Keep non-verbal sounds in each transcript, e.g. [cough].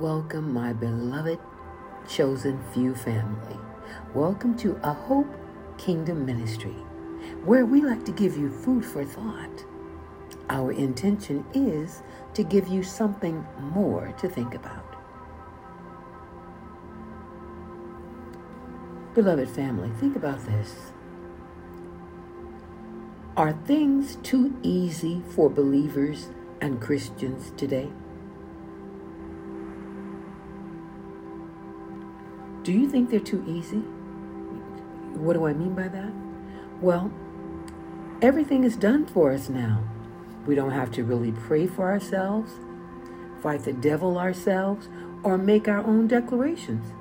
Welcome, my beloved chosen few family. Welcome to A Hope Kingdom Ministry, where we like to give you food for thought. Our intention is to give you something more to think about. Beloved family, think about this. Are things too easy for believers and Christians today? Do you think they're too easy? What do I mean by that? Well, everything is done for us now. We don't have to really pray for ourselves, fight the devil ourselves, or make our own declarations.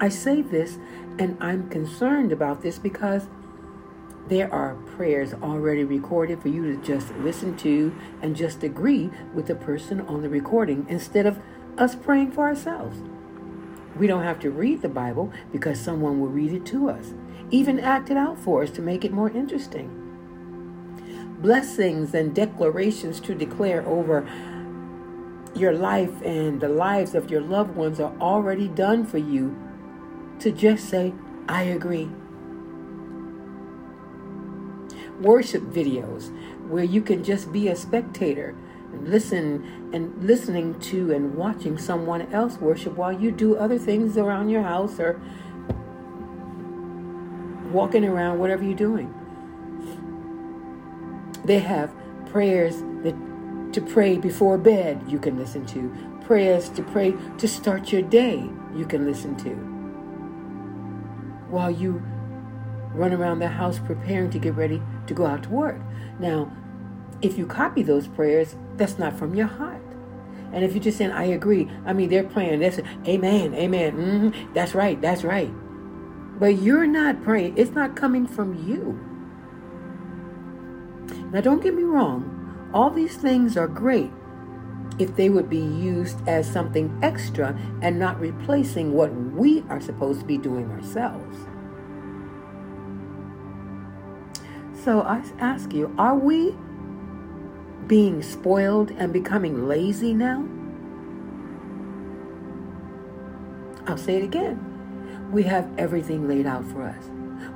I say this and I'm concerned about this because there are prayers already recorded for you to just listen to and just agree with the person on the recording instead of us praying for ourselves. We don't have to read the Bible because someone will read it to us, even act it out for us to make it more interesting. Blessings and declarations to declare over your life and the lives of your loved ones are already done for you to just say, I agree worship videos where you can just be a spectator listen and listening to and watching someone else worship while you do other things around your house or walking around whatever you're doing. They have prayers that to pray before bed you can listen to. Prayers to pray to start your day you can listen to. While you run around the house preparing to get ready to go out to work. Now, if you copy those prayers, that's not from your heart. And if you're just saying, I agree, I mean, they're praying, that's amen, amen, mm-hmm, that's right, that's right. But you're not praying, it's not coming from you. Now, don't get me wrong, all these things are great if they would be used as something extra and not replacing what we are supposed to be doing ourselves. So I ask you, are we being spoiled and becoming lazy now? I'll say it again. We have everything laid out for us.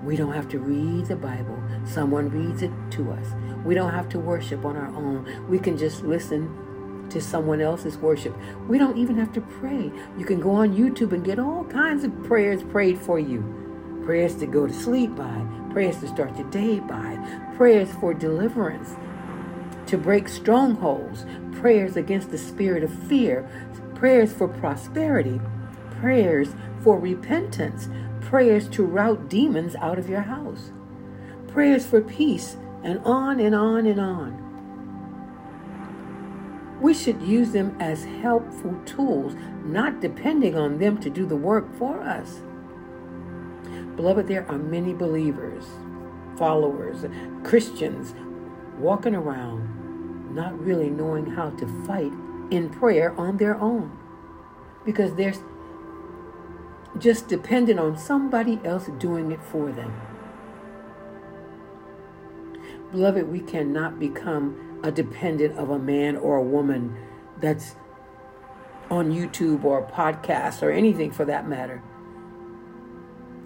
We don't have to read the Bible. Someone reads it to us. We don't have to worship on our own. We can just listen to someone else's worship. We don't even have to pray. You can go on YouTube and get all kinds of prayers prayed for you. Prayers to go to sleep by, prayers to start your day by, prayers for deliverance, to break strongholds, prayers against the spirit of fear, prayers for prosperity, prayers for repentance, prayers to rout demons out of your house, prayers for peace, and on and on and on. We should use them as helpful tools, not depending on them to do the work for us. Beloved, there are many believers, followers, Christians walking around not really knowing how to fight in prayer on their own because they're just dependent on somebody else doing it for them. Beloved, we cannot become a dependent of a man or a woman that's on YouTube or a podcast or anything for that matter.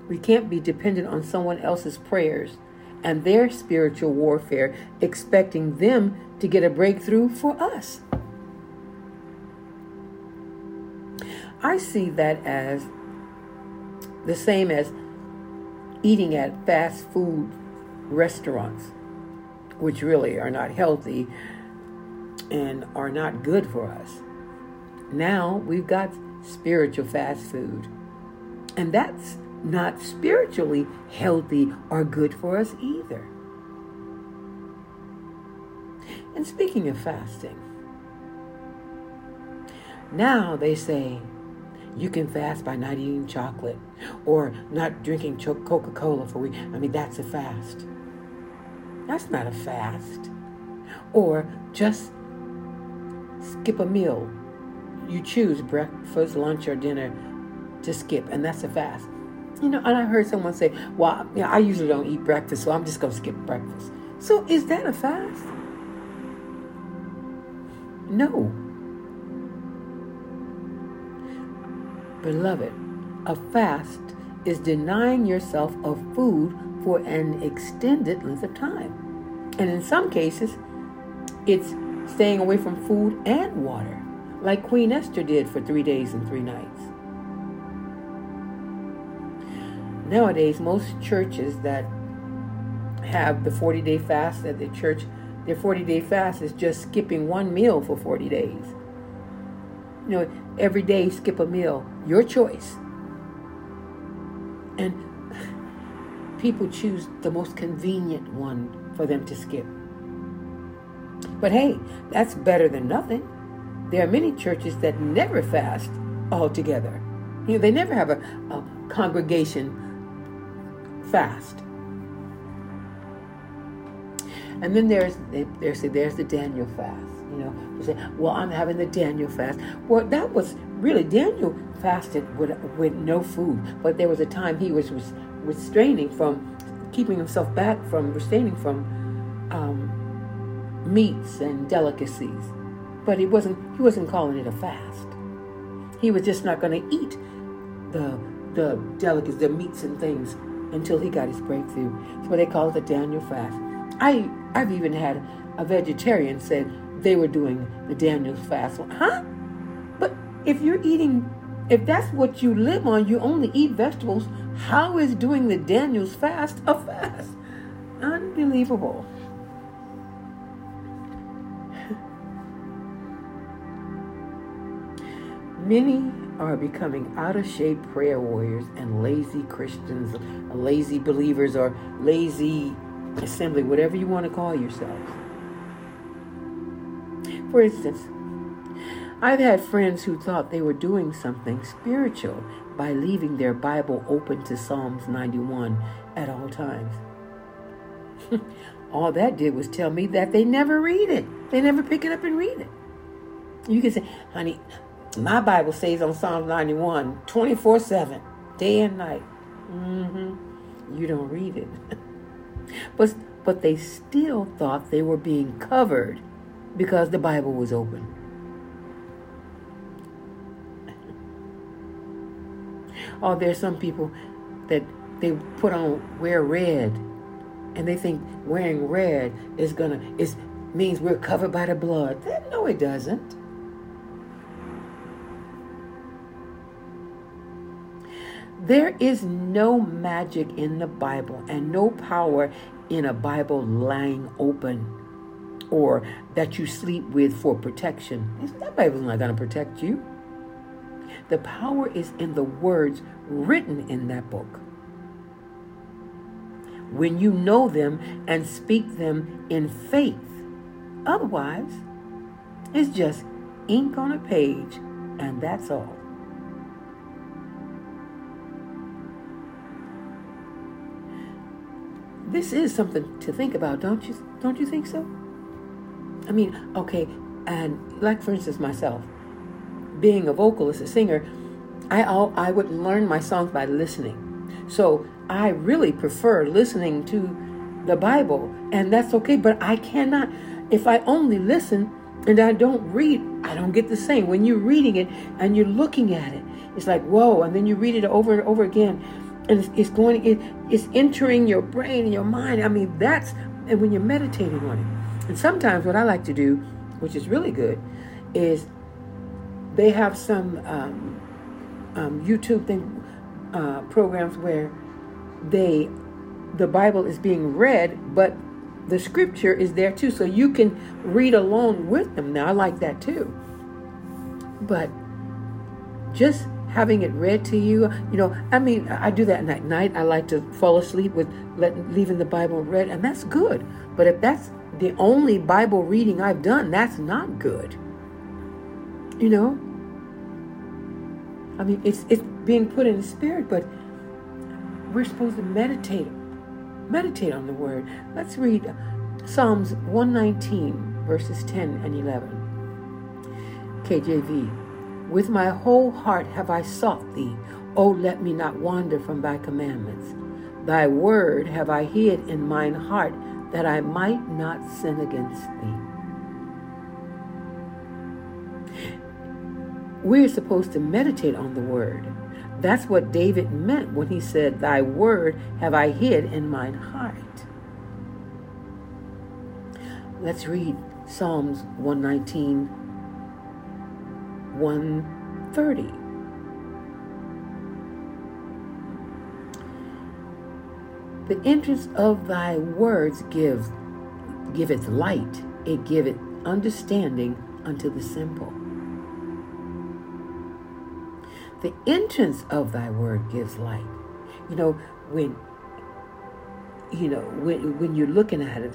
We can't be dependent on someone else's prayers and their spiritual warfare, expecting them to get a breakthrough for us. I see that as the same as eating at fast food restaurants, which really are not healthy and are not good for us. Now we've got spiritual fast food. And that's not spiritually healthy or good for us either. And speaking of fasting, now they say you can fast by not eating chocolate or not drinking Coca Cola for a week. I mean, that's a fast. That's not a fast. Or just skip a meal. You choose breakfast, lunch, or dinner to skip, and that's a fast. You know, and I heard someone say, well, you know, I usually don't eat breakfast, so I'm just going to skip breakfast. So is that a fast? No. Beloved, a fast is denying yourself of food for an extended length of time. And in some cases, it's staying away from food and water, like Queen Esther did for three days and three nights. Nowadays, most churches that have the 40 day fast at the church, their 40 day fast is just skipping one meal for 40 days. You know, every day skip a meal, your choice. And people choose the most convenient one for them to skip. But hey, that's better than nothing. There are many churches that never fast altogether. You know, they never have a, a congregation fast. And then there's they, there's there's the Daniel fast. You know, you say, well, I'm having the Daniel fast. Well, that was really Daniel fasted with with no food, but there was a time he was restraining from keeping himself back from restraining from um, meats and delicacies. But he wasn't he wasn't calling it a fast. He was just not going to eat the the delicacies, the meats and things until he got his breakthrough. That's what they call it the Daniel fast. I I've even had a vegetarian said they were doing the Daniel's fast. Huh? But if you're eating, if that's what you live on, you only eat vegetables. How is doing the Daniel's fast a fast? Unbelievable. Many are becoming out of shape prayer warriors and lazy Christians, lazy believers, or lazy assembly, whatever you want to call yourselves. For instance, I've had friends who thought they were doing something spiritual by leaving their Bible open to Psalms 91 at all times. [laughs] all that did was tell me that they never read it. They never pick it up and read it. You can say, honey, my Bible says on Psalm 91 24 7, day and night. Mm-hmm. You don't read it. [laughs] but, but they still thought they were being covered because the Bible was open. oh, there's some people that they put on wear red and they think wearing red is gonna is means we're covered by the blood. No, it doesn't. There is no magic in the Bible and no power in a Bible lying open or that you sleep with for protection. That Bible's not going to protect you. The power is in the words written in that book. When you know them and speak them in faith. Otherwise, it's just ink on a page and that's all. This is something to think about, don't you? Don't you think so? I mean, okay, and like for instance, myself, being a vocalist, a singer, I all I would learn my songs by listening. So I really prefer listening to the Bible, and that's okay. But I cannot, if I only listen and I don't read, I don't get the same. When you're reading it and you're looking at it, it's like whoa, and then you read it over and over again and it's, it's going it, it's entering your brain and your mind. I mean that's and when you're meditating on it. And sometimes what i like to do which is really good is they have some um, um, youtube thing uh, programs where they the bible is being read but the scripture is there too. So you can read along with them. Now i like that too. But just having it read to you. You know, I mean, I do that at night. I like to fall asleep with let, leaving the Bible read, and that's good. But if that's the only Bible reading I've done, that's not good. You know? I mean, it's it's being put in the spirit, but we're supposed to meditate, meditate on the word. Let's read Psalms 119, verses 10 and 11. KJV. With my whole heart have I sought thee. O let me not wander from thy commandments. Thy word have I hid in mine heart, that I might not sin against thee. we're supposed to meditate on the word. That's what David meant when he said, Thy word have I hid in mine heart. Let's read Psalms 119, 130. The entrance of thy words gives giveth light, it giveth understanding unto the simple. The entrance of thy word gives light. You know, when you know when when you're looking at it,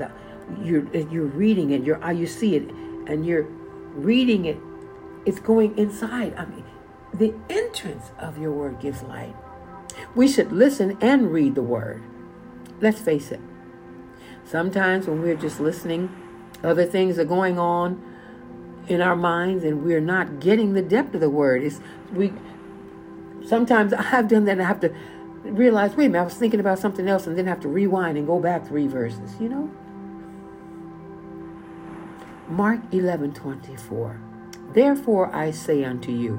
you're you're reading it, you're you see it, and you're reading it. It's going inside. I mean, the entrance of your word gives light. We should listen and read the word. Let's face it. Sometimes when we're just listening, other things are going on in our minds, and we're not getting the depth of the word. It's we Sometimes [laughs] I've done that and I have to realize, wait a minute, I was thinking about something else and then have to rewind and go back three verses, you know? Mark 11 24. Therefore I say unto you,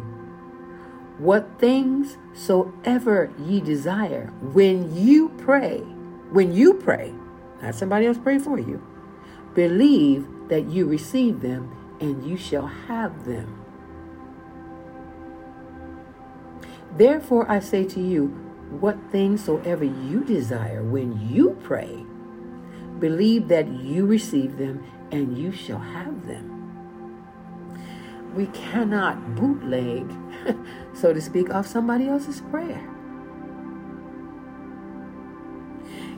what things soever ye desire, when you pray, when you pray, not somebody else pray for you, believe that you receive them and you shall have them. Therefore I say to you, what things soever you desire when you pray, believe that you receive them and you shall have them. We cannot bootleg, [laughs] so to speak, off somebody else's prayer.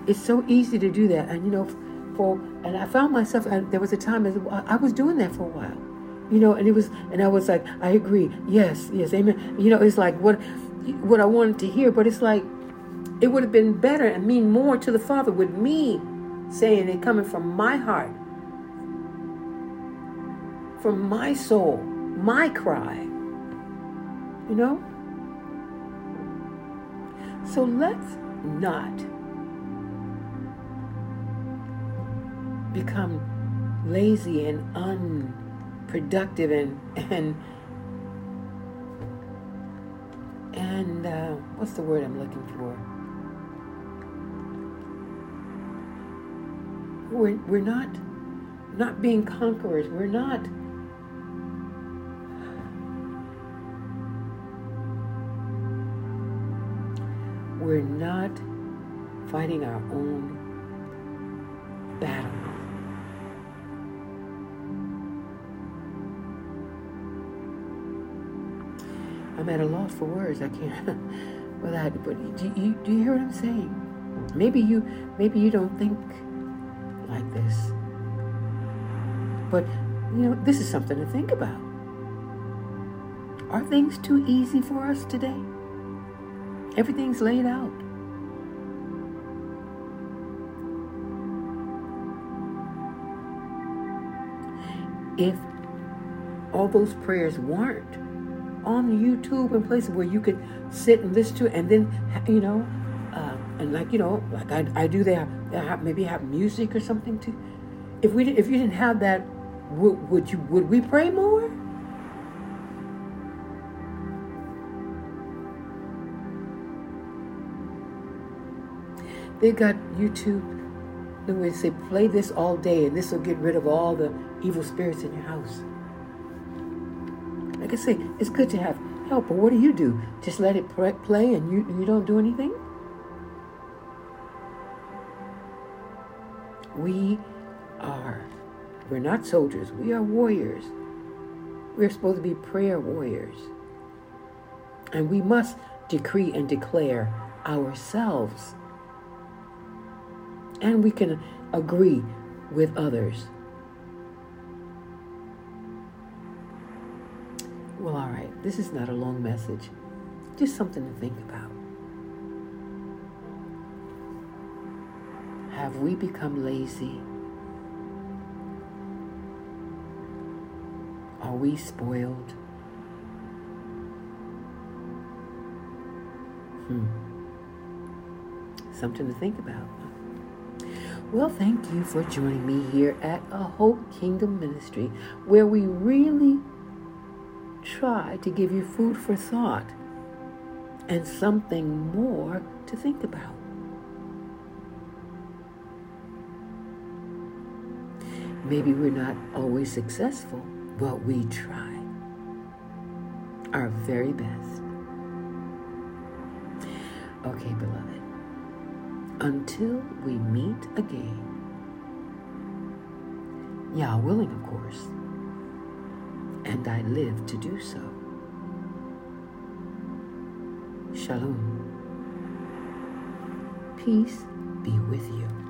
It's so easy to do that. And you know, for and I found myself and there was a time I was doing that for a while. You know, and it was and I was like, I agree. Yes, yes, amen. You know, it's like what what I wanted to hear, but it's like it would have been better and mean more to the Father with me saying it coming from my heart, from my soul, my cry. You know? So let's not become lazy and unproductive and and and uh, what's the word I'm looking for? We're, we're not not being conquerors. We're not we're not fighting our own battle. I'm at a loss for words. I can't. [laughs] well, I, but do you, do you hear what I'm saying? Maybe you maybe you don't think like this. But you know, this is something to think about. Are things too easy for us today? Everything's laid out. If all those prayers weren't on YouTube and places where you could sit and listen to it, and then you know, uh, and like you know, like I, I do they have, maybe have music or something too. If we if you didn't have that, would, would you would we pray more? They got YouTube. They say play this all day, and this will get rid of all the evil spirits in your house. Like I say, it's good to have help, but what do you do? Just let it play and you, you don't do anything? We are, we're not soldiers, we are warriors. We're supposed to be prayer warriors. And we must decree and declare ourselves. And we can agree with others. Well, all right, this is not a long message, just something to think about. Have we become lazy? Are we spoiled? Hmm. Something to think about. Well, thank you for joining me here at A Hope Kingdom Ministry, where we really try to give you food for thought and something more to think about. Maybe we're not always successful, but we try our very best. Okay, beloved. Until we meet again, Yah willing, of course, and I live to do so. Shalom. Peace be with you.